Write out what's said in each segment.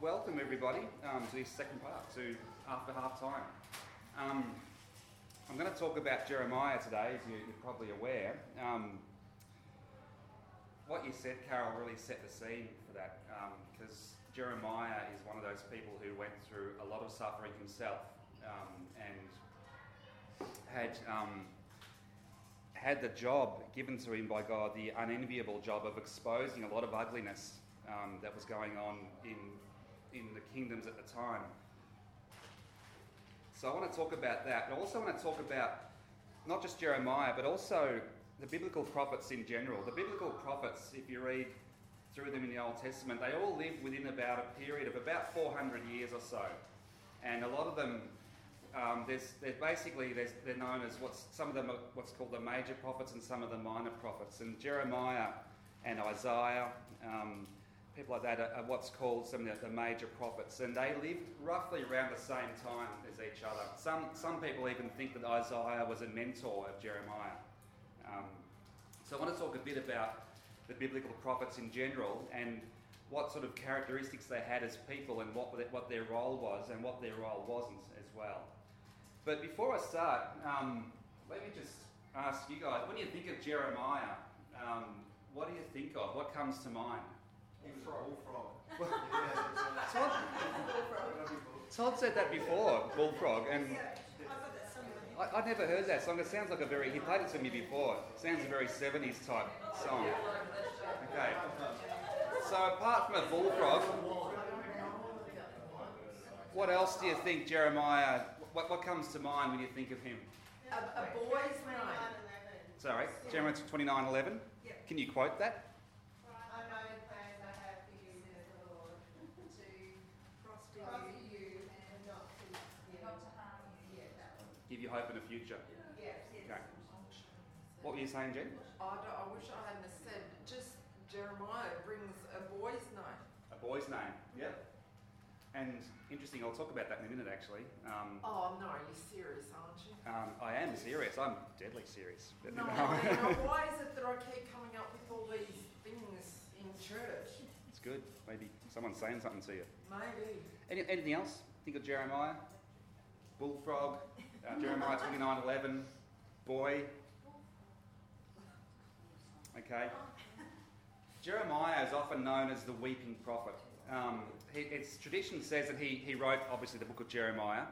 welcome everybody um, to this second part, to after half time. Um, I'm going to talk about Jeremiah today, as you, are probably aware. Um, what you said, Carol, really set the scene for that, because um, Jeremiah is one of those people who went through a lot of suffering himself um, and had um, had the job given to him by God, the unenviable job of exposing a lot of ugliness um, that was going on in, in the kingdoms at the time. So I want to talk about that. I also want to talk about not just Jeremiah, but also the biblical prophets in general. The biblical prophets, if you read through them in the Old Testament, they all lived within about a period of about 400 years or so. And a lot of them um, there's, there's basically there's, they're known as what's some of them are what's called the major prophets and some of the minor prophets. And Jeremiah and Isaiah, um, people like that, are, what's called some of the, the, major prophets. And they lived roughly around the same time as each other. Some some people even think that Isaiah was a mentor of Jeremiah. Um, so I want to talk a bit about the biblical prophets in general and what sort of characteristics they had as people and what, what their role was and what their role wasn't as well. But before I start, um, let me just ask you guys when you think of Jeremiah, um, what do you think of? What comes to mind? Bullfrog. Todd, Todd said that before, bullfrog, and I, would never heard that song. It sounds like a very, he played it to me before. It sounds a very 70s type song. Okay. So apart from a bullfrog, what else do you think Jeremiah what, what comes to mind when you think of him? A, a boy's name. Sorry, Jeremiah 29 11. Can you quote that? You hope in the future. Yes. Okay. What were you saying, Jen? I, I wish I hadn't said. Just Jeremiah brings a boy's name. A boy's name. Yep. And interesting, I'll talk about that in a minute actually. Um, oh, no, you're serious, aren't you? Um, I am serious. I'm deadly serious. But, no, why is it that I keep coming up with all these things in church? It's good. Maybe someone's saying something to you. Maybe. Any, anything else? Think of Jeremiah? Bullfrog? Uh, Jeremiah 29 11? Boy? Okay. Jeremiah is often known as the weeping prophet. Um, he, it's tradition says that he, he wrote obviously the book of Jeremiah.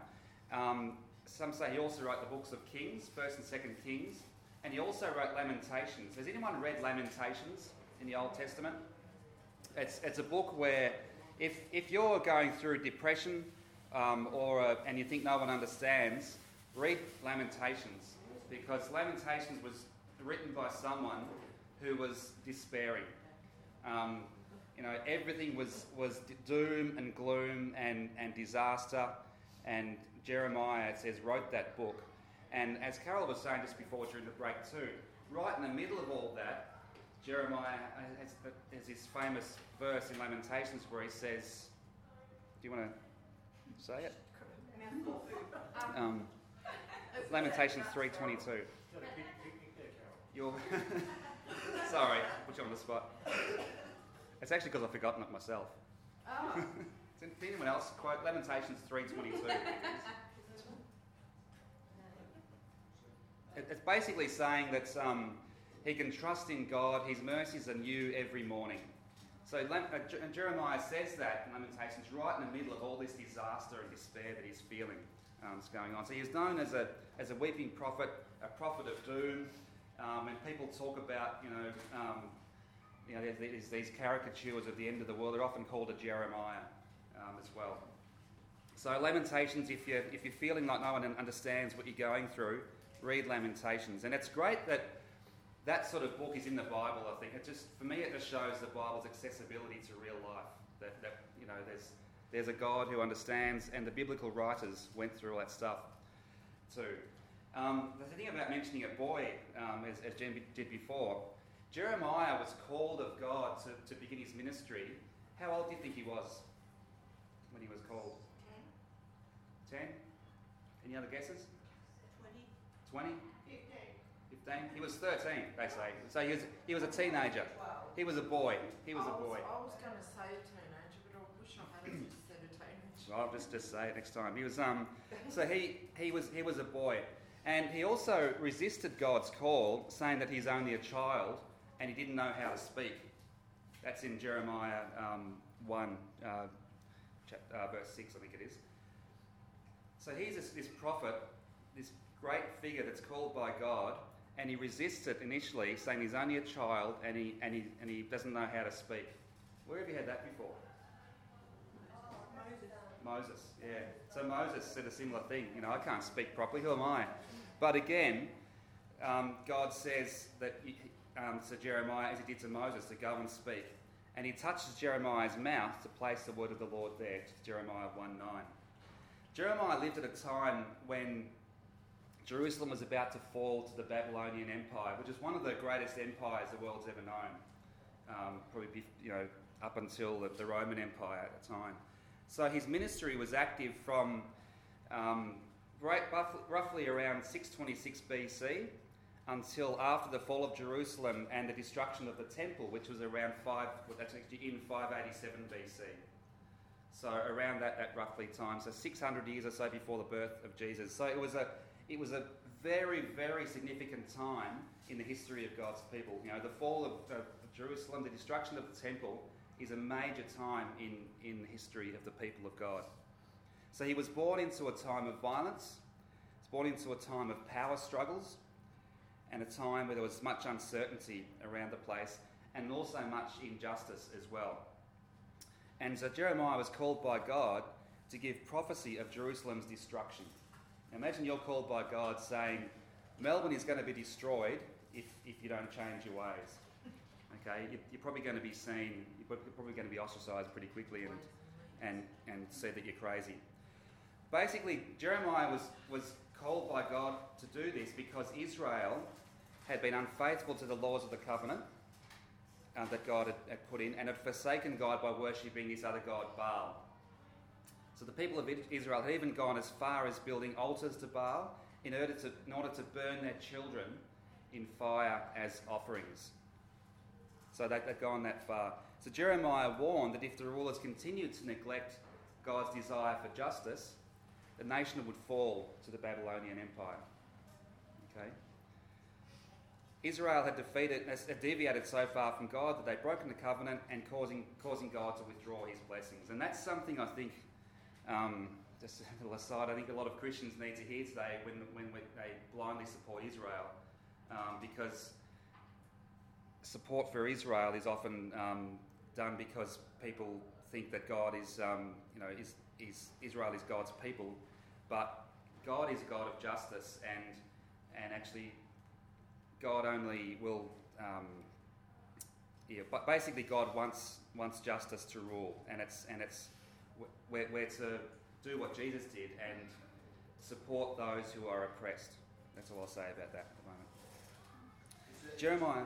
Um, some say he also wrote the books of Kings, First and Second Kings, and he also wrote Lamentations. Has anyone read Lamentations in the Old Testament? It's, it's a book where if, if you're going through depression um, or a, and you think no one understands, read Lamentations because Lamentations was written by someone who was despairing. Um, you know, everything was, was doom and gloom and, and disaster. And Jeremiah, it says, wrote that book. And as Carol was saying just before during the break, too, right in the middle of all that, Jeremiah has, has this famous verse in Lamentations where he says, Do you want to say it? Um, Lamentations 3.22. You're Sorry, put you on the spot. It's actually because I've forgotten it myself. Oh. Did anyone else quote Lamentations 3.22? it's basically saying that um, he can trust in God, his mercies are new every morning. So uh, Jeremiah says that in Lamentations right in the middle of all this disaster and despair that he's feeling um, is going on. So he's known as a, as a weeping prophet, a prophet of doom. Um, and people talk about, you know, um, you know, there's, these caricatures of the end of the world. They're often called a Jeremiah um, as well. So Lamentations, if you're, if you're feeling like no one understands what you're going through, read Lamentations. And it's great that that sort of book is in the Bible, I think. It just, for me, it just shows the Bible's accessibility to real life. That, that you know, there's, there's a God who understands, and the biblical writers went through all that stuff too. Um, the thing about mentioning a boy, um, as, as Jen did before, Jeremiah was called of God to, to begin his ministry. How old do you think he was when he was called? Ten. Ten? Any other guesses? Twenty. Twenty? He was 13, they say. So he was, he was a teenager. He was a boy. He was a boy. I was going to say teenager, but I wish I had it, just said a teenage. I'll just, just say it next time. He was um, so he, he was he was a boy, and he also resisted God's call, saying that he's only a child and he didn't know how to speak. That's in Jeremiah um, one, uh, chap, uh, verse six, I think it is. So he's this, this prophet, this great figure that's called by God, and he resists it initially, saying he's only a child and he and he and he doesn't know how to speak. Where have you had that before? Moses, yeah. So Moses said a similar thing. You know, I can't speak properly. Who am I? But again, um, God says that um, to Jeremiah, as he did to Moses, to go and speak. And he touches Jeremiah's mouth to place the word of the Lord there, Jeremiah 1 9. Jeremiah lived at a time when Jerusalem was about to fall to the Babylonian Empire, which is one of the greatest empires the world's ever known. Um, probably, you know, up until the, the Roman Empire at the time. So his ministry was active from um, right, roughly around 626 BC until after the fall of Jerusalem and the destruction of the temple, which was around five, Well, that's actually in 587 BC. So around that, that roughly time, so 600 years or so before the birth of Jesus. So it was a, it was a very, very significant time in the history of God's people. You know, the fall of, Jerusalem, the destruction of the temple, is a major time in, in the history of the people of God. So he was born into a time of violence, born into a time of power struggles, and a time where there was much uncertainty around the place, and also much injustice as well. And so Jeremiah was called by God to give prophecy of Jerusalem's destruction. Imagine you're called by God saying, Melbourne is going to be destroyed if, if you don't change your ways. Okay, you're probably going to be seen, you're probably going to be ostracised pretty quickly and, and, and said that you're crazy. Basically, Jeremiah was, was called by God to do this because Israel had been unfaithful to the laws of the covenant uh, that God had, had, put in and had forsaken God by worshipping this other god, Baal. So the people of Israel had even gone as far as building altars to Baal in order to, in order to burn their children in fire as offerings. So they, they'd gone that far. So Jeremiah warned that if the rulers continued to neglect God's desire for justice, the nation would fall to the Babylonian Empire. Okay? Israel had defeated, had deviated so far from God that they'd broken the covenant and causing, causing God to withdraw his blessings. And that's something I think, um, just a little aside, I think a lot of Christians need to hear today when, when they blindly support Israel. Um, because support for Israel is often um, done because people think that God is, um, you know, is, is, Israel is God's people, but God is a God of justice, and and actually, God only will, um, yeah, but basically, God wants wants justice to rule, and it's and it's we're, we're to do what Jesus did and support those who are oppressed. That's all I'll say about that at the moment. Jeremiah.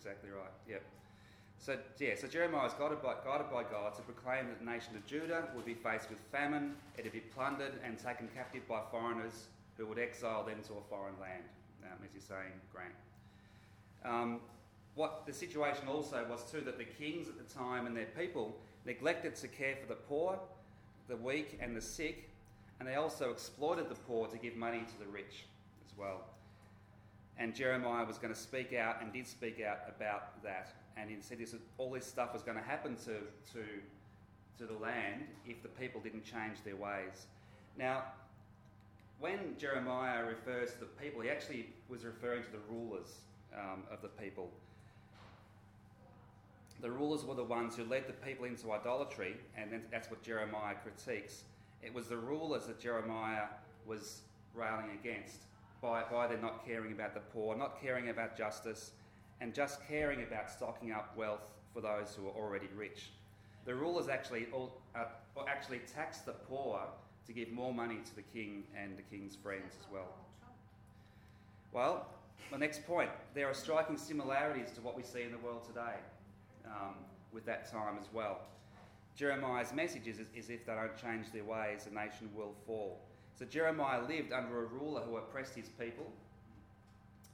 Exactly right. Yep. So yeah, so Jeremiah was guided by, guided by God to proclaim that the nation of Judah would be faced with famine, it would be plundered and taken captive by foreigners who would exile them to a foreign land, um, as you're saying, Grant. Um, what the situation also was too that the kings at the time and their people neglected to care for the poor, the weak, and the sick, and they also exploited the poor to give money to the rich as well. And Jeremiah was going to speak out and did speak out about that. And he said this, all this stuff was going to happen to, to, to the land if the people didn't change their ways. Now, when Jeremiah refers to the people, he actually was referring to the rulers um, of the people. The rulers were the ones who led the people into idolatry, and that's what Jeremiah critiques. It was the rulers that Jeremiah was railing against by, by their not caring about the poor, not caring about justice, and just caring about stocking up wealth for those who are already rich. The rulers actually all, uh, actually taxed the poor to give more money to the king and the king's friends as well. Well, my next point there are striking similarities to what we see in the world today um, with that time as well. Jeremiah's message is, is if they don't change their ways, the nation will fall. So Jeremiah lived under a ruler who oppressed his people,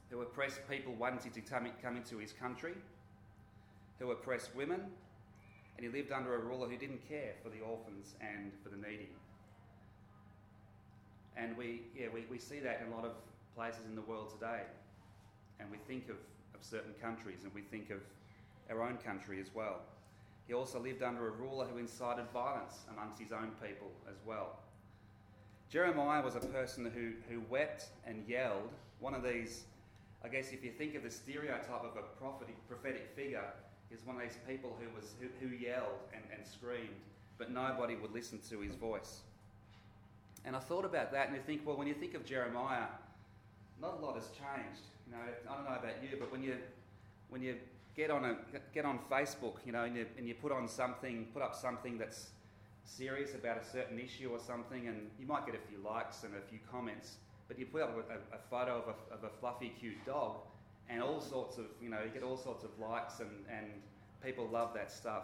who oppressed people wanting to come, into his country, who oppressed women, and he lived under a ruler who didn't care for the orphans and for the needy. And we, yeah, we, we see that in a lot of places in the world today. And we think of, of certain countries and we think of our own country as well. He also lived under a ruler who incited violence amongst his own people as well. Jeremiah was a person who, who wept and yelled. One of these, I guess, if you think of the stereotype of a prophetic, prophetic figure, is one of these people who, was, who, who yelled and, and screamed, but nobody would listen to his voice. And I thought about that, and you think, well, when you think of Jeremiah, not a lot has changed. You know, I don't know about you, but when you when you get on a get on Facebook, you know, and you, and you put on something, put up something that's serious about a certain issue or something, and you might get a few likes and a few comments, but you put up a, a photo of a, of a fluffy, cute dog, and all sorts of, you know, you get all sorts of likes, and, and people love that stuff.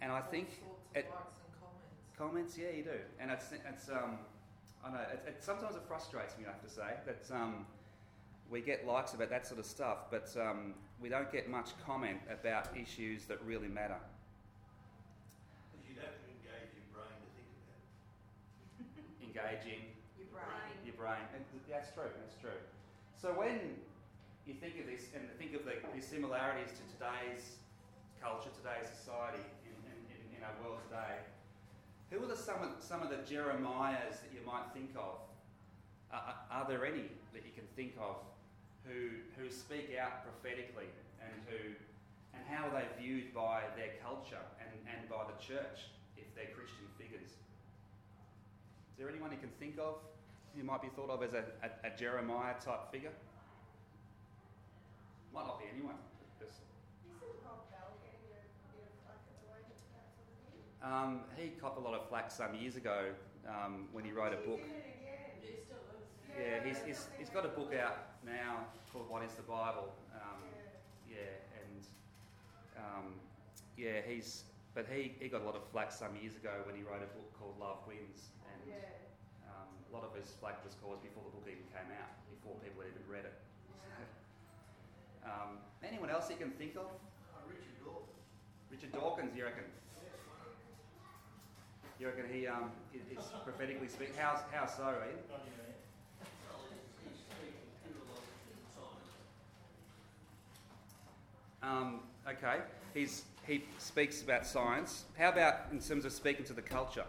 And I All think sorts of it- likes and comments. comments, yeah, you do, and it's it's um, I know it, it, sometimes it frustrates me. I have to say that um, we get likes about that sort of stuff, but um, we don't get much comment about issues that really matter. Because you'd have to engage your brain to think about it. Engaging, Your brain. your brain. And that's true. That's true. So when you think of this and think of the, the similarities to today's culture, today's society, in, in, in, in our world today, who are the, some, of, some of the Jeremiahs that you might think of? Are, are are there any that you can think of who, who speak out prophetically and who and how are they viewed by their culture and, and by the church if they're Christian figures? Is there anyone you can think of who might be thought of as a, a, a Jeremiah type figure? Might not be anyone. Just, um, he copped a lot of flack some years ago um, when he wrote a book. Yeah, he's, he's, he's got a book out now called What is the Bible? Um, yeah, and um, yeah, he's but he, he got a lot of flack some years ago when he wrote a book called Love Wins, and Yeah. um, a lot of his flack was caused before the book even came out, before people had even read it. um, anyone else you can think of? Uh, Richard Dawkins. Richard Dawkins, you reckon? You reckon he um, is, is prophetically speaking? How, how so, Ian? Well, he's, he's speaking to a lot of different science. Um, okay, he's, he speaks about science. How about in terms of speaking to the culture?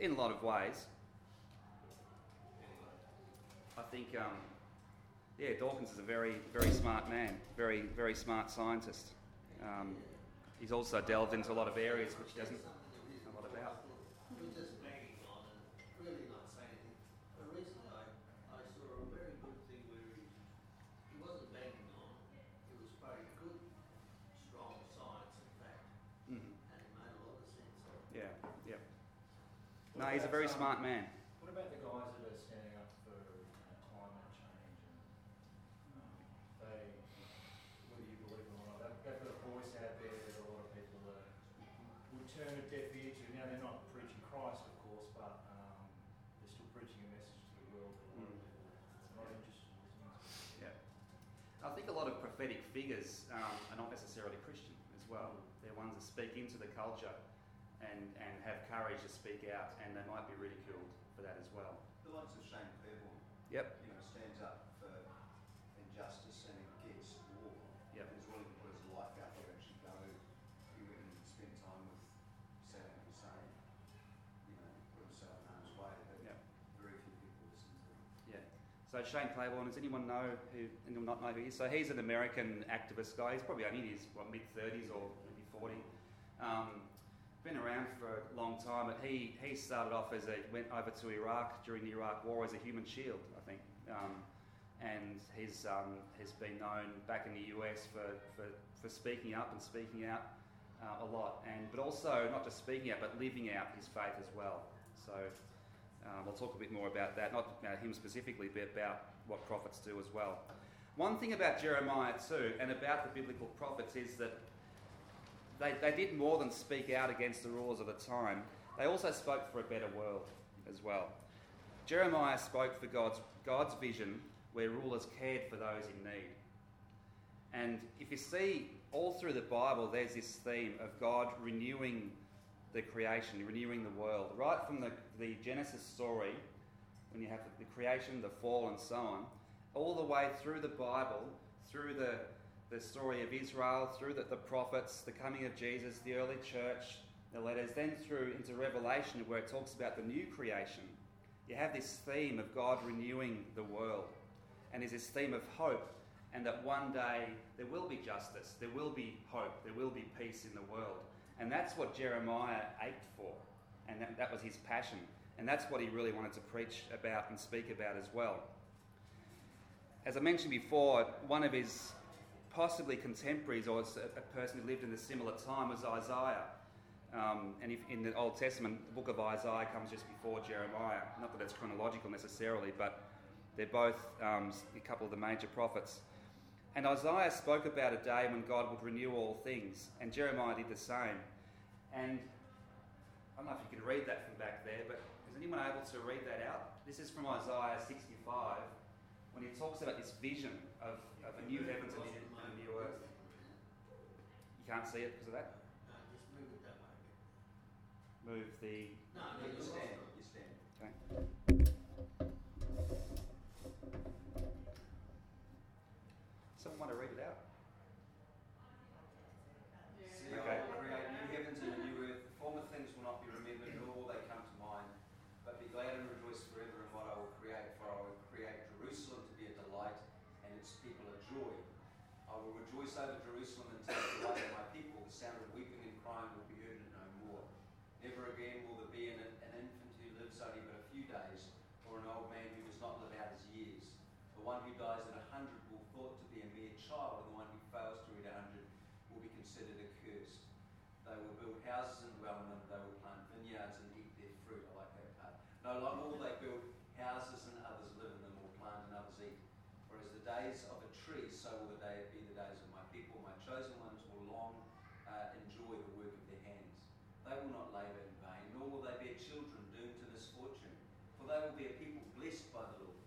In a lot of ways. I think, um, yeah, Dawkins is a very, very smart man, very, very smart scientist. Um, he's also delved into a lot of areas which doesn't know a lot about. We're just banging on and really not saying anything. But recently I, I saw a very good thing where he, he wasn't banging on, it was very good, strong science in fact, Mhm. and it made a lot of sense. Yeah, yeah. No, he's a very smart man. What about the guys that are standing up for you know, climate change and um, they, whether you believe it or not, they've, they've got a voice out there that a lot of people uh, would turn a deaf ear to. Now they're not preaching Christ, of course, but um, they're still preaching a message to the world that a lot of Mm. people are not interested in. Yeah. I think a lot of prophetic figures um, are not necessarily Christian as well. They're ones that speak into the culture and, and have courage to speak out, and they might be ridiculed for that as well. The likes of Shane Claiborne, Yep. you know, stands up for injustice and against war. Yep. And is willing to put his life out there, actually go, he went and spend time with Saddam Hussein, you know, put himself in harm's way, but Yep. very few people listen to him. Yeah. So Shane Claiborne, does anyone know who? Anyone not know who he is? So he's an American activist guy. He's probably only in his what, mid thirties or maybe forty. Um, been around for a long time, but he, he started off as a went over to Iraq during the Iraq War as a human shield, I think, um, and he's, um, has been known back in the US for, for, for speaking up and speaking out uh, a lot, and but also not just speaking out, but living out his faith as well. So um, I'll talk a bit more about that, not about him specifically, but about what prophets do as well. One thing about Jeremiah too, and about the biblical prophets, is that they, they did more than speak out against the rulers of the time. They also spoke for a better world as well. Jeremiah spoke for God's, God's vision where rulers cared for those in need. And if you see all through the Bible, there's this theme of God renewing the creation, renewing the world. Right from the, the Genesis story, when you have the creation, the fall, and so on, all the way through the Bible, through the, the story of Israel, through the, the prophets, the coming of Jesus, the early church, the letters, then through into Revelation, where it talks about the new creation. You have this theme of God renewing the world. And there's this theme of hope, and that one day there will be justice, there will be hope, there will be peace in the world. And that's what Jeremiah ached for, and that, that was his passion. And that's what he really wanted to preach about and speak about as well. As I mentioned before, one of his possibly contemporaries or a, person who lived in a similar time was Isaiah. Um, and if in the Old Testament, the book of Isaiah comes just before Jeremiah. Not that it's chronological necessarily, but they're both um, a couple of the major prophets. And Isaiah spoke about a day when God would renew all things, and Jeremiah did the same. And I don't know if you can read that from back there, but is anyone able to read that out? This is from Isaiah 65, when he talks about this vision of, of a new heavens and a new You can't see it because of that? No, just move it that way. Move the. No, no, You you stand, stand. you stand. Okay. Someone want to read it out? See, Okay. I will create new heavens and a new earth. The former things will not be remembered, nor will they come to mind. But be glad and rejoice forever in what I will create, for I will create Jerusalem to be a delight and its people a joy. I will rejoice over Jerusalem and tell the delight of my people. The sound of weeping and crying will be heard no more. Never again will there be an, an infant who lives only but a few days, or an old man who does not live out his years. The one who dies at a hundred will thought to be a mere child, and the one who fails to reach a hundred will be considered accursed. They will build houses and dwell in them. They will plant vineyards and eat their fruit. I like that part. No longer will they build houses and others live in them, or plant and others eat. For as the days of a tree, so will the day be the days of my people. My chosen ones will long uh, enjoy the work of their hands. They will not labour in vain, nor will they bear children doomed to misfortune. For they will be a people blessed by the Lord,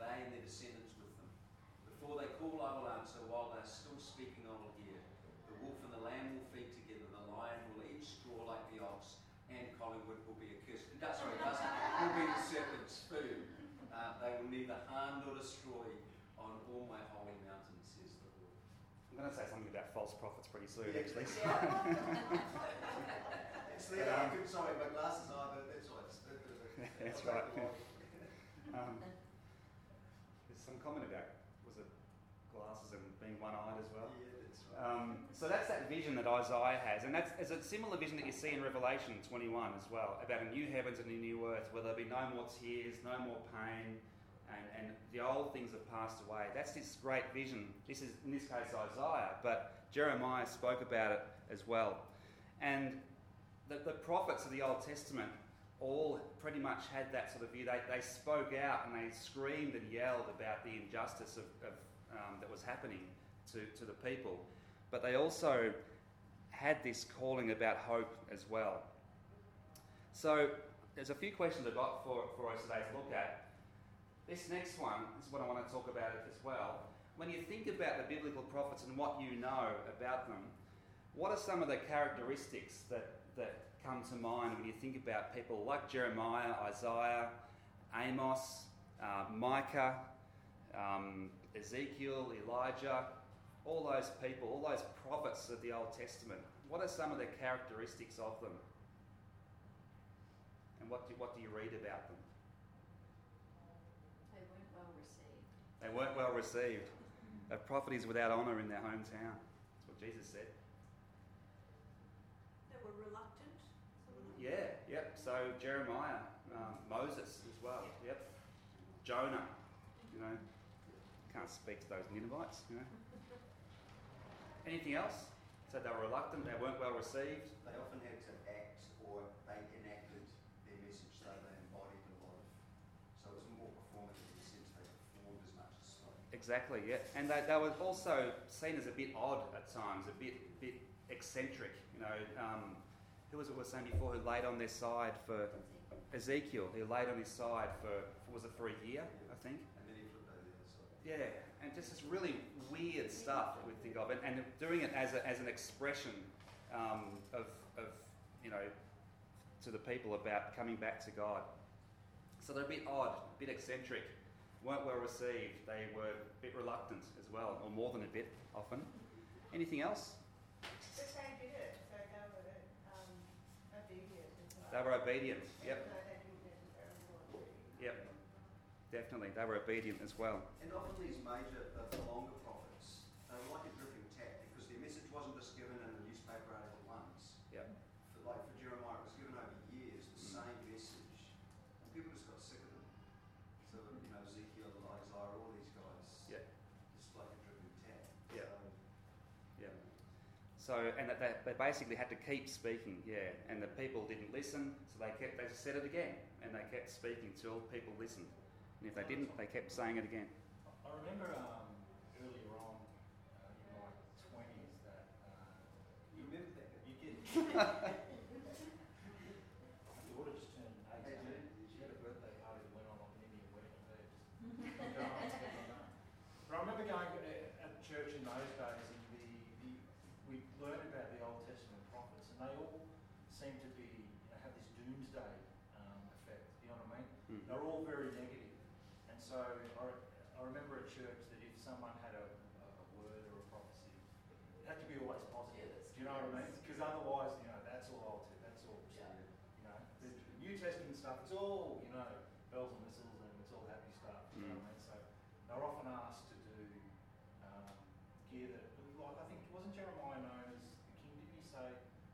they and their descendants with them. Before they call, I will answer. While they are still speaking, I will hear. The wolf and the lamb will feed together. The lion will eat straw like the ox, and Collingwood will be a curse. Uh, sorry, dust will be the serpent's food. Uh, they will neither harm nor destroy on all my holy mountains, says the Lord. I'm going to say something about false prophets pretty soon, Yeah. actually. It's there. I couldn't, sorry, my glasses are, but that's all right. Just a bit of a- That's right. take the light. Um, there's some comment about was it glasses and being one-eyed as well. Yeah, that's right. Um, so that's that vision that Isaiah has, and that's it's a similar vision that you see in Revelation 21 as well, about a new heavens and a new earth, where there'll be no more tears, no more pain, and, and the old things have passed away. That's this great vision. This is in this case Isaiah, but Jeremiah spoke about it as well, and the, the prophets of the Old Testament all pretty much had that sort of view. They, they spoke out and they screamed and yelled about the injustice of, of um, that was happening to, to the people. But they also had this calling about hope as well. So there's a few questions I've got for, for us today to look at. This next one is what I want to talk about as well. When you think about the biblical prophets and what you know about them, what are some of the characteristics that, that come to mind when you think about people like Jeremiah, Isaiah, Amos, uh, Micah, um, Ezekiel, Elijah, all those people, all those prophets of the Old Testament? What are some of the characteristics of them? And what do, what do you read about them? They weren't well received. They weren't well received. A prophet is without honour in their hometown. That's what Jesus said. They were reluctant. Yeah, yep. So Jeremiah, um, Moses as well. Yep. Jonah, you know. can't speak to those Ninevites, you know. Anything else? So they were reluctant, they weren't well received. They often had to act or they enacted their message, so they embodied a lot of. So it was more performative in the sense they performed as much as spoke. Exactly, yeah. And they, they were also seen as a bit odd at times, a bit bit eccentric. You know, um, who was it we were saying before who laid on their side for Ezekiel? He laid on his side for, was it for a year, I think? And then he flipped over the other side. Yeah, and just this really weird stuff that we think of, and, and doing it as, a, as an expression um, of, of, you know, to the people about coming back to God. So they're a bit odd, a bit eccentric, weren't well received. They were a bit reluctant as well, or more than a bit often. Anything else? But they did it, so they were um, obedient as well. They were obedient. Yep, Even though they didn't necessarily want to. yep, definitely. They were obedient as well. And often these major, the, the longer prophets, they were like a dripping tap because their message wasn't just given in a newspaper article once. Yep. For, like for Jeremiah, it was given over years, the Mm. same message. And people just got sick of them. So, you know, Ezekiel, Isaiah, all these guys. Yeah. Just like a dripping tap. Yeah. So, Yeah. So, and that they, they basically had to keep speaking, yeah. And the people didn't listen, so they kept, they just said it again, and they kept speaking till people listened. And if they didn't, they kept saying it again. I remember um, earlier on uh, in my twenties that uh, you remember that? you get. my daughter just turned Hey, eighteen. Jude, She had a birthday party that went on like an Indian wedding up there. Just go on, step on that. But I remember going uh, at church in those days, and the, the we learned about the Old Testament prophets, and they all seem to be you know, have this doomsday um, effect. You know what I mean? Mm. They're all very negative. And so I, I remember at church that if someone had a, a, a word or a prophecy, it had to be always positive. Yeah, that's Do you know what I mean? Because otherwise, you know, that's all Old Testament, that's all, Yeah. you know, the New Testament stuff, it's all, you know, bells and whistles and it's all happy stuff. You know what I mean? So they're often asked to do um, gear that, like I think, wasn't Jeremiah known as the king? Did he say,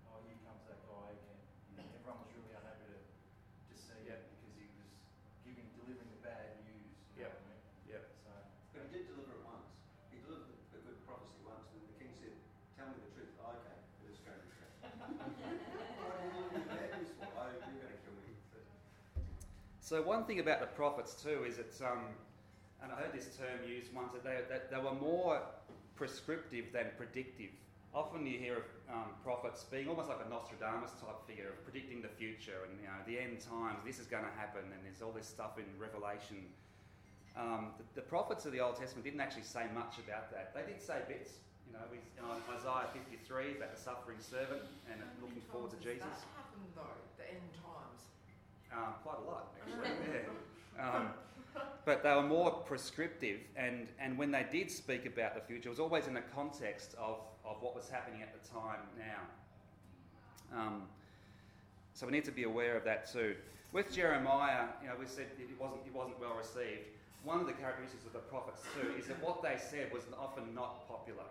oh, here comes that guy again? You know, everyone was really unhappy to, to see Yeah. it because he was giving, delivering the bad news. You Yeah. know what I mean? Yep. So, But he did deliver it once. He delivered a good prophecy once, and the king said, Tell me the truth. Oh, okay, it is going to be true. what are you doing bad news for? Oh, you're going to kill me. So, So one thing about the prophets too is it's um, and I heard this term used once that they that they were more prescriptive than predictive. Often you hear of um, prophets being almost like a Nostradamus type figure of predicting the future and you know the end times. This is going to happen, and there's all this stuff in Revelation. Um, the, the prophets of the Old Testament didn't actually say much about that. They did say bits. You know, we, you know Isaiah 53 about the suffering servant and looking forward to Jesus. That happened though, the end times. Um, quite a lot, actually. yeah. Um, but they were more prescriptive, and, and when they did speak about the future, it was always in the context of, of what was happening at the time now. Um, so we need to be aware of that too. With Jeremiah, you know, we said it wasn't, it wasn't well received. One of the characteristics of the prophets too is that what they said was often not popular.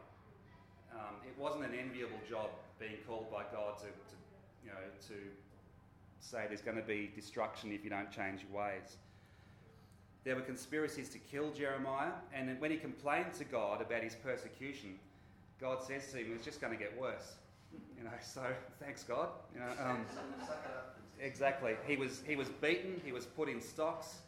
Um, it wasn't an enviable job being called by God to, to you know, to say there's going to be destruction if you don't change your ways. There were conspiracies to kill Jeremiah, and when he complained to God about his persecution, God says to him, "It's just going to get worse." You know, so thanks God. You know, um, exactly. He was he was beaten. He was put in stocks,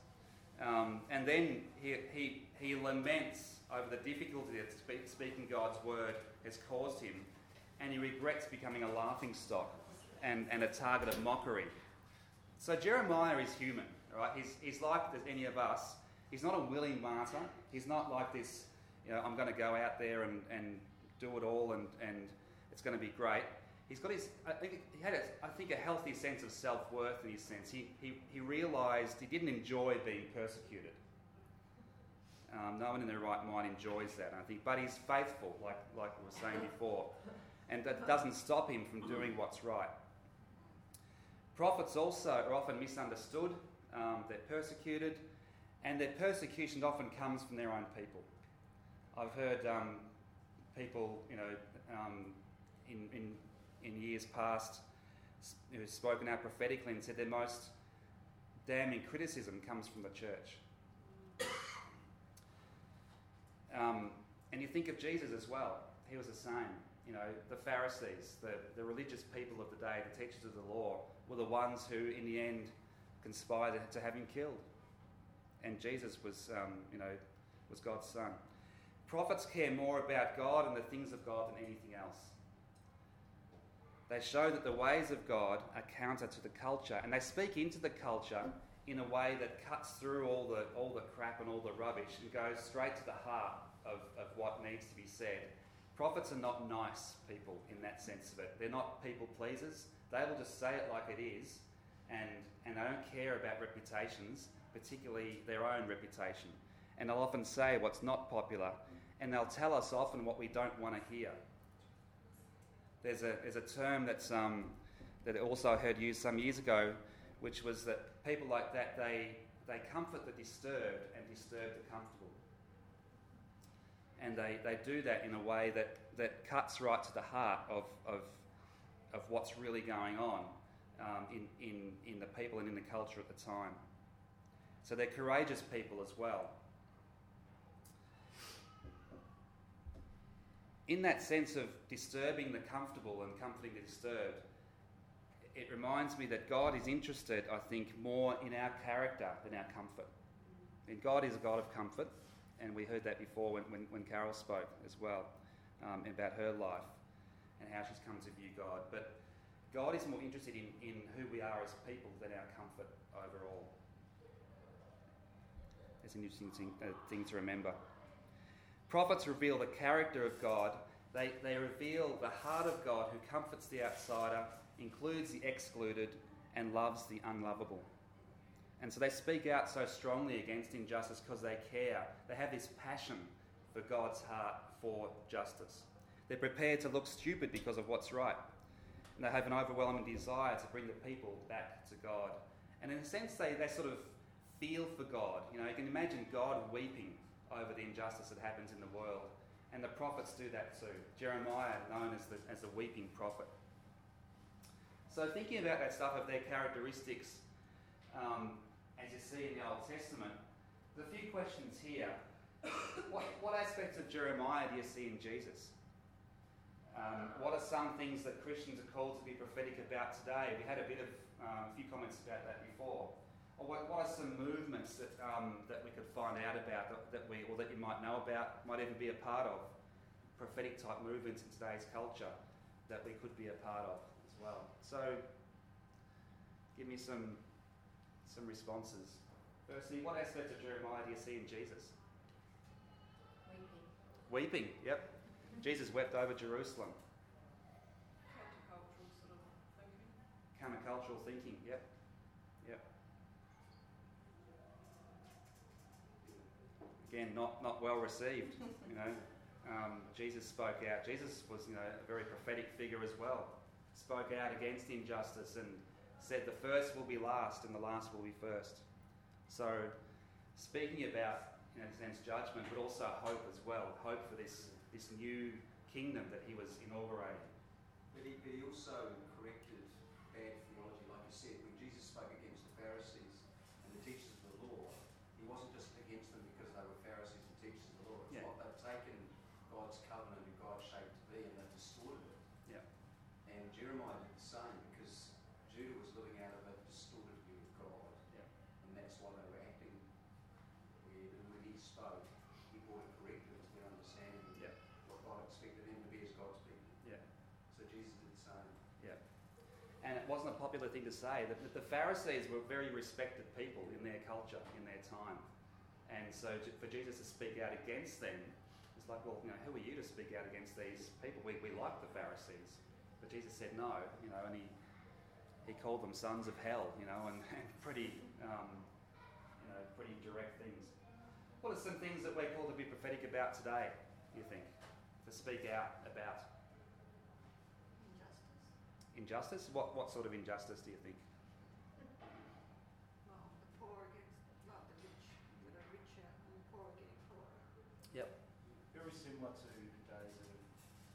um, and then he, he he laments over the difficulty that speak, speaking God's word has caused him, and he regrets becoming a laughing stock and, and a target of mockery. So Jeremiah is human, right? He's, he's like any of us. He's not a willing martyr. He's not like this, you know, I'm going to go out there and, and do it all and, and it's going to be great. He's got his, I think he had, a, I think, a healthy sense of self worth in his sense. He, he, he realised he didn't enjoy being persecuted. Um, no one in their right mind enjoys that, I think. But he's faithful, like, like we were saying before. And that doesn't stop him from doing what's right. Prophets also are often misunderstood, um, they're persecuted, and their persecution often comes from their own people. I've heard um, people, you know, um, in, in, in years past who've spoken out prophetically and said their most damning criticism comes from the church. Um, and you think of Jesus as well. He was the same. You know, the Pharisees, the, the religious people of the day, the teachers of the law, were the ones who, in the end, conspired to have him killed. And Jesus was, um, you know, was God's son. Prophets care more about God and the things of God than anything else. They show that the ways of God are counter to the culture, and they speak into the culture in a way that cuts through all the, all the crap and all the rubbish and goes straight to the heart of, of what needs to be said. Prophets are not nice people in that sense of it. They're not people pleasers. They will just say it like it is, and, and they don't care about reputations, particularly their own reputation. And they'll often say what's not popular, and they'll tell us often what we don't want to hear. There's a, there's a term that's, um, that I also heard used some years ago, which was that people like that, they, they comfort the disturbed and disturb the comfortable. And they, they do that in a way that, that cuts right to the heart of, of, of what's really going on um, in, in, in the people and in the culture at the time. So they're courageous people as well. in that sense of disturbing the comfortable and comforting the disturbed, it reminds me that God is interested, I think, more in our character than our comfort. And God is a God of comfort, and we heard that before when, when, when Carol spoke as well um, about her life and how she's come to view God. But God is more interested in, in who we are as people than our comfort overall. It's an interesting thing, uh, thing to remember. Prophets reveal the character of God. They, they reveal the heart of God who comforts the outsider, includes the excluded, and loves the unlovable. And so they speak out so strongly against injustice because they care. They have this passion for God's heart for justice. They're prepared to look stupid because of what's right. And they have an overwhelming desire to bring the people back to God. And in a sense, they, they sort of feel for God. You know, you can imagine God weeping over the injustice that happens in the world. And the prophets do that too. Jeremiah, known as the, as the weeping prophet. So, thinking about that stuff of their characteristics, um, as you see in the Old Testament, there's a few questions here. what, what aspects of Jeremiah do you see in Jesus? Um, what are some things that Christians are called to be prophetic about today? We had a bit of um, a few comments about that before. Or what, what are some movements that, um, that we could find out about that, that we, or that you might know about, might even be a part of? Prophetic type movements in today's culture that we could be a part of as well. So, give me some, some responses. Firstly, what aspect of Jeremiah do you see in Jesus? Weeping. Weeping, yep. Jesus wept over Jerusalem. Countercultural sort of thinking. Countercultural thinking, yep. Yep. Again, not, not well received, you know. Um, Jesus spoke out. Jesus was, you know, a very prophetic figure as well. Spoke out against injustice and said the first will be last and the last will be first. So, speaking about, in a sense, judgment, but also hope as well. Hope for this, this new kingdom that he was inaugurating. But he, but he also corrected bad theology, like you said, when Jesus spoke against the Pharisees and the teachers of the law, he wasn't just against them because they were Pharisees and teachers of the law. It's Yeah. like they've taken God's covenant and God's shape to be and they've distorted it. Yeah. And Jeremiah did the same because Judah was living out of a distorted view of God. Yeah. And that's why they were acting weird. And when he spoke, he brought a corrective to their understanding of Yeah. what God expected them to be as God's people. Yeah. So Jesus did the same. And it wasn't a popular thing to say. That the Pharisees were very respected people in their culture, in their time. And so for Jesus to speak out against them, it's like, well, you know, who are you to speak out against these people? We, we like the Pharisees. But Jesus said no, you know, and he, he called them sons of hell, you know, and, and pretty, um, you know, pretty direct things. What are some things that we're called to be prophetic about today, you think? To speak out about Injustice. Injustice? What, what sort of injustice do you think? Well, the poor against, not the rich, that are richer and the poor getting poorer. Yep. Very similar to the days of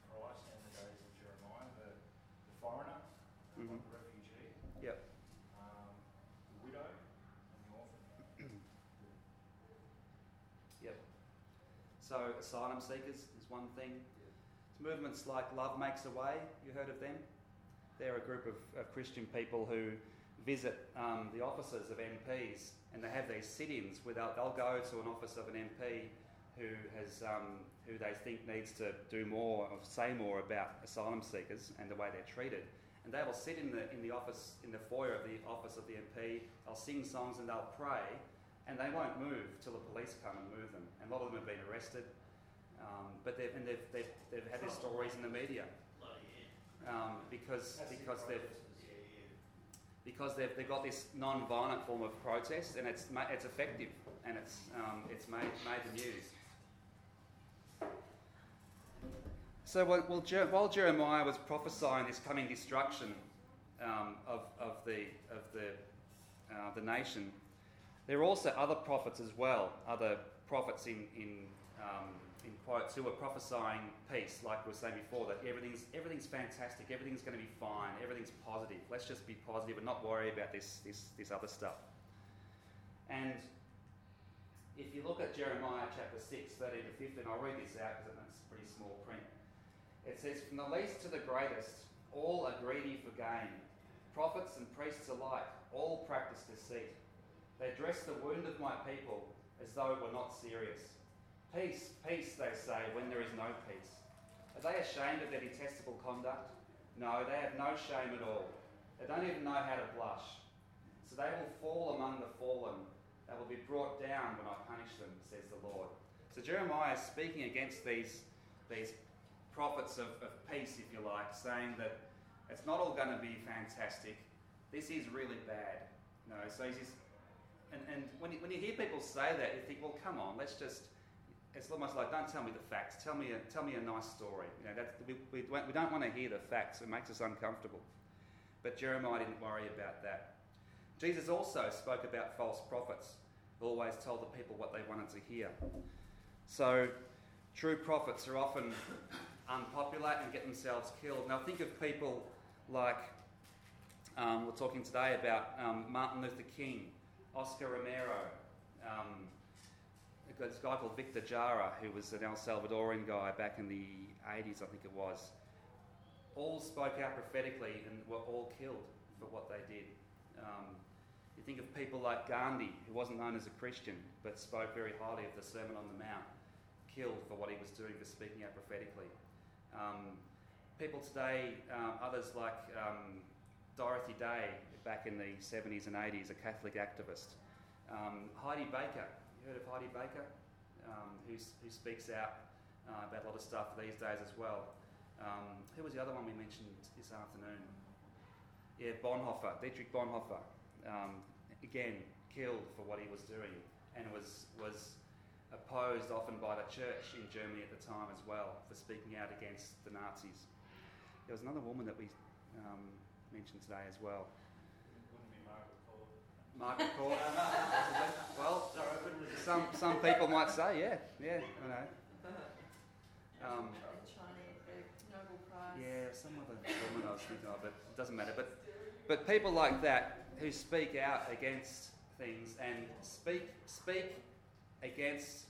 Christ and the days of Jeremiah, the, the foreigner, Mhm. like the refugee, Yep. um, the widow, and the orphan. Yep. So, asylum seekers is one thing. It's Movements like Love Makes a Way, you heard of them? They're a group of, of Christian people who visit um, the offices of MPs and they have these sit ins where they'll, they'll, go to an office of an MP who, has, um, who they think needs to do more or say more about asylum seekers and the way they're treated. And they will sit in the, in the office, in the foyer of the office of the MP, they'll sing songs and they'll pray, and they won't move till the police come and move them. And a lot of them have been arrested, um, but they've, and they've, they've, they've had their stories in the media um, because, because they've because they've, they've got this non-violent form of protest and it's, it's effective and it's, um, it's made, made the news. So while Jeremiah was prophesying this coming destruction um, of, of, the, of the, uh, the nation, there are also other prophets as well, other prophets in, in, um, in quotes who are prophesying peace, like we were saying before, that everything's, everything's fantastic, everything's going to be fine, everything's positive. Let's just be positive and not worry about this, this, this other stuff. And if you look at Jeremiah chapter 6, 13 to 15, I'll read this out because it's pretty small print. It says, From the least to the greatest, all are greedy for gain. Prophets and priests alike, all practice deceit. They dress the wound of my people as though it were not serious. Peace, peace, they say, when there is no peace. Are they ashamed of their detestable conduct? No, they have no shame at all. They don't even know how to blush. So they will fall among the fallen. They will be brought down when I punish them, says the Lord. So Jeremiah is speaking against these, these prophets of, of peace, if you like, saying that it's not all going to be fantastic. This is really bad. You know, so he's and, and when, you, when you hear people say that, you think, well, come on, let's just. It's almost like, don't tell me the facts. Tell me a, tell me a nice story. You know, that, we, we, we don't want to hear the facts. It makes us uncomfortable. But Jeremiah didn't worry about that. Jesus also spoke about false prophets always told the people what they wanted to hear. So, true prophets are often unpopular and get themselves killed. Now, think of people like um, we're talking today about um, Martin Luther King, Oscar Romero, um, this guy called Victor Jara, who was an El Salvadorian guy back in the 80s, I think it was. All spoke out prophetically and were all killed for what they did. Um, you think of people like Gandhi, who wasn't known as a Christian, but spoke very highly of the Sermon on the Mount, killed for what he was doing for speaking out prophetically. Um, people today, um, others like um, Dorothy Day, back in the 70s and 80s, a Catholic activist. Um, Heidi Baker, you heard of Heidi Baker? Um, who, who speaks out uh, about a lot of stuff these days as well. Um, who was the other one we mentioned this afternoon? Yeah, Bonhoeffer, Dietrich Bonhoeffer. Um, again, killed for what he was doing and was, was opposed often by the church in Germany at the time as well for speaking out against the Nazis. There was another woman that we um, mentioned today as well. Margaret Court. well, some some people might say, yeah, yeah, I know. Um, yeah, some other woman I was thinking of, but it doesn't matter. But but people like that who speak out against things and speak speak against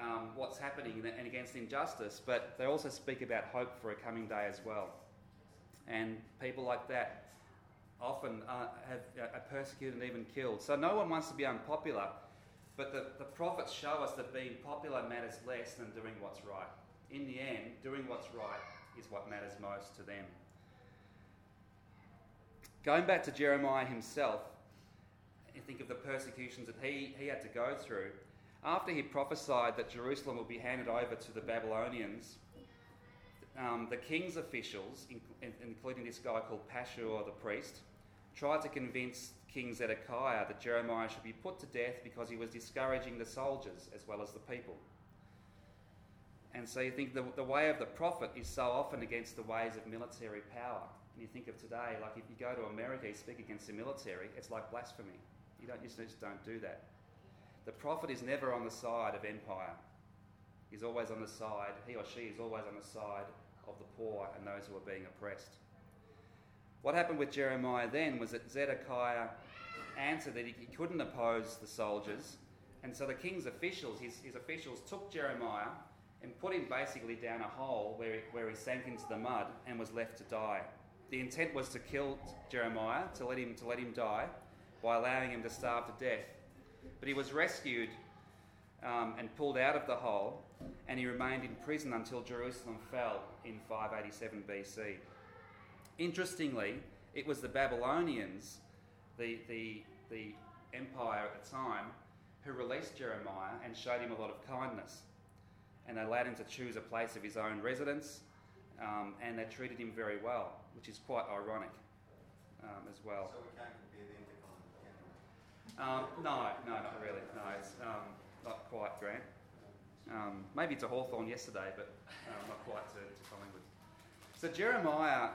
um, what's happening and against injustice, but they also speak about hope for a coming day as well. And people like that often uh, have, uh, are persecuted and even killed. So no one wants to be unpopular, but the, the prophets show us that being popular matters less than doing what's right. In the end, doing what's right is what matters most to them. Going back to Jeremiah himself, you think of the persecutions that he, he had to go through. After he prophesied that Jerusalem would be handed over to the Babylonians, um, the king's officials, including this guy called Pashur the priest, tried to convince King Zedekiah that Jeremiah should be put to death because he was discouraging the soldiers as well as the people. And so you think the, the way of the prophet is so often against the ways of military power. And you think of today, like if you go to America, you speak against the military, it's like blasphemy. You don't you just don't do that. The prophet is never on the side of empire. He's always on the side, he or she is always on the side of the poor and those who are being oppressed. What happened with Jeremiah then was that Zedekiah answered that he couldn't oppose the soldiers and so the king's officials, his, his officials, took Jeremiah and put him basically down a hole where he, where he sank into the mud and was left to die. The intent was to kill Jeremiah, to let him, to let him die, by allowing him to starve to death. But he was rescued um, and pulled out of the hole, and he remained in prison until Jerusalem fell in 587 BC. Interestingly, it was the Babylonians, the, the, the empire at the time, who released Jeremiah and showed him a lot of kindness. And they allowed him to choose a place of his own residence, um, and they treated him very well, which is quite ironic um, as well. So we can't compare them to can we? Um, no, no, not really. No, it's um, not quite, Grant. Um, maybe to Hawthorn yesterday, but um, not quite to, to Collingwood. So Jeremiah,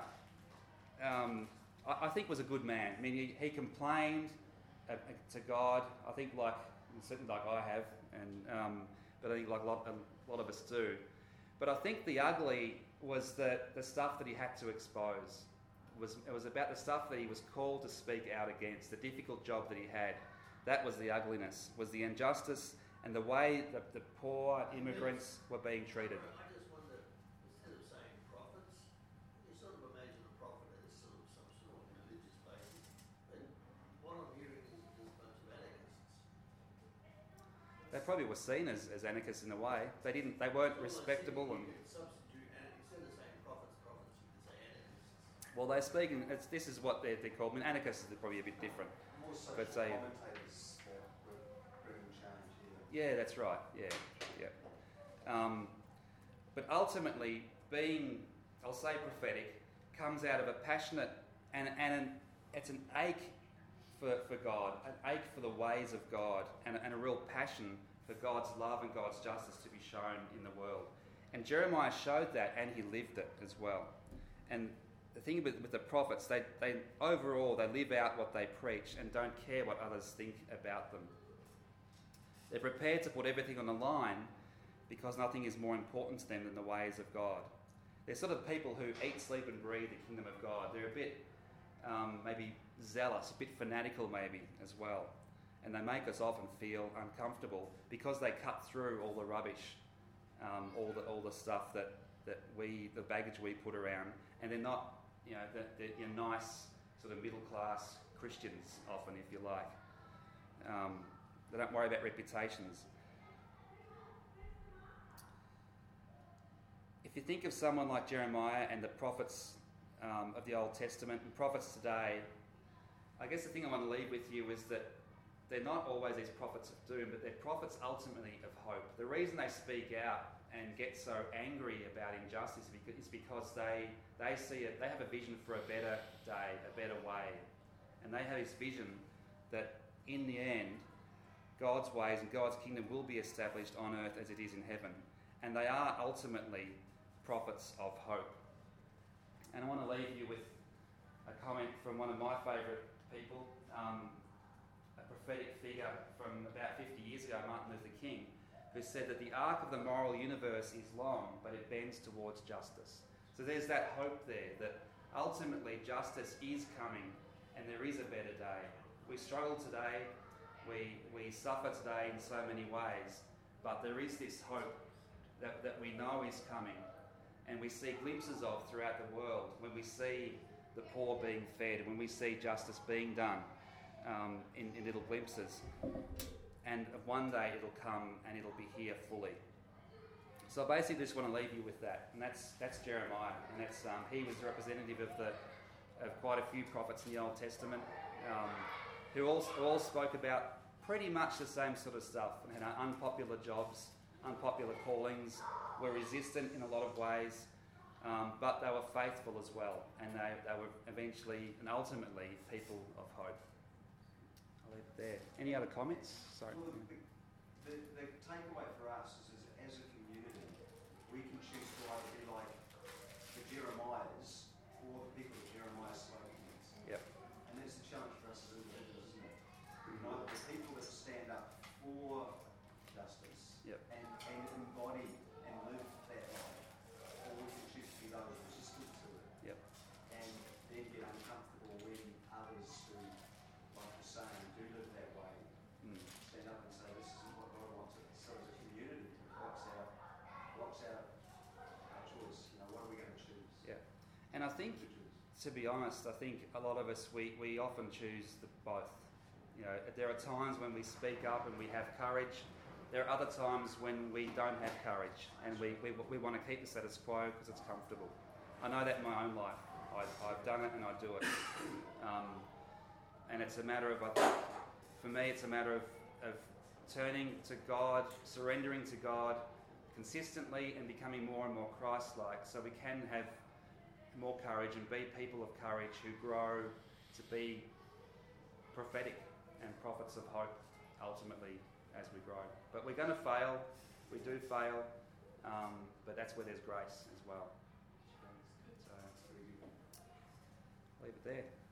um, I, I think, was a good man. I mean, he, he complained uh, to God. I think, like certainly like I have, and um, but I think like a lot, a lot of us do. But I think the ugly was that the stuff that he had to expose was it was about the stuff that he was called to speak out against, the difficult job that he had. That was the ugliness, was the injustice and the way that the poor immigrants were being treated. I just wonder, instead of saying prophets, you sort of imagine a prophet as sort of some sort of religious basis. But what I'm hearing is just a bunch of anarchists. They probably were seen as, as anarchists in a way. They didn't. They weren't Sort of like respectable and. you could substitute, and instead of saying prophets, prophets, you could say anarchists. Well, they're speaking. It's, this is what they're, they're called. I mean, anarchists are probably a bit different. More But say- commentators that were bringing change here. Yeah, that's right. Yeah, yeah. Um, but ultimately, being, I'll say prophetic, comes out of a passionate and, and an, it's an ache for, for God, an ache for the ways of God, and, and a real passion for God's love and God's justice to be shown in the world. And Jeremiah showed that, and he lived it as well. And the thing with, with the prophets, they, they overall they live out what they preach and don't care what others think about them. They're prepared to put everything on the line because nothing is more important to them than the ways of God. They're sort of people who eat, sleep, and breathe the kingdom of God. They're a bit um, maybe zealous, a bit fanatical, maybe as well. And they make us often feel uncomfortable because they cut through all the rubbish, um, all, the, all the stuff that, that we, the baggage we put around. And they're not, you know, they're, they're, you're nice, sort of middle class Christians, often, if you like. Um, they don't worry about reputations. If you think of someone like Jeremiah and the prophets um, of the Old Testament and prophets today, I guess the thing I want to leave with you is that they're not always these prophets of doom, but they're prophets ultimately of hope. The reason they speak out and get so angry about injustice is because they, they see it, they have a vision for a better day, a better way. And they have this vision that in the end, God's ways and God's kingdom will be established on earth as it is in heaven. And they are ultimately prophets of hope. And I want to leave you with a comment from one of my favourite people, um, prophetic figure from about 50 years ago, Martin Luther King, who said that the arc of the moral universe is long, but it bends towards justice. So there's that hope there that ultimately justice is coming and there is a better day. We struggle today, we, we suffer today in so many ways, but there is this hope that, that we know is coming and we see glimpses of throughout the world when we see the poor being fed, when we see justice being done um, in, in little glimpses. And one day it'll come and it'll be here fully. So I basically just want to leave you with that, and that's that's Jeremiah, and that's um, he was the representative of the of quite a few prophets in the Old Testament, um, who all who all spoke about pretty much the same sort of stuff. You know, unpopular jobs, unpopular callings, were resistant in a lot of ways, um, but they were faithful as well, and they, they were eventually and ultimately people of hope. I'll leave it there. Any other comments? Sorry. Well, the, the, the takeaway for us is, is as a community, we can choose to either be like the Jeremiahs or the people that Jeremiah spoke against. Yep. And that's the challenge for us as individuals, isn't it? You know, the people that stand up for justice Yep. and, and embody and live that life, or we can choose to be those resistant to it. Yep. And then get uncomfortable when others who, like you're saying, do live that way, Mm. stand up and say, this isn't And I think, to be honest, I think a lot of us, we, we often choose the both. You know, there are times when we speak up and we have courage. There are other times when we don't have courage and we, we, we want to keep the status quo because it's comfortable. I know that in my own life. I, I've done it and I do it. Um, and it's a matter of, I think, for me, it's a matter of, of turning to God, surrendering to God consistently and becoming more and more Christ like so we can have more courage and be people of courage who grow to be prophetic and prophets of hope ultimately as we grow. But we're going to fail, we do fail, um, but that's where there's grace as well. So, leave it there.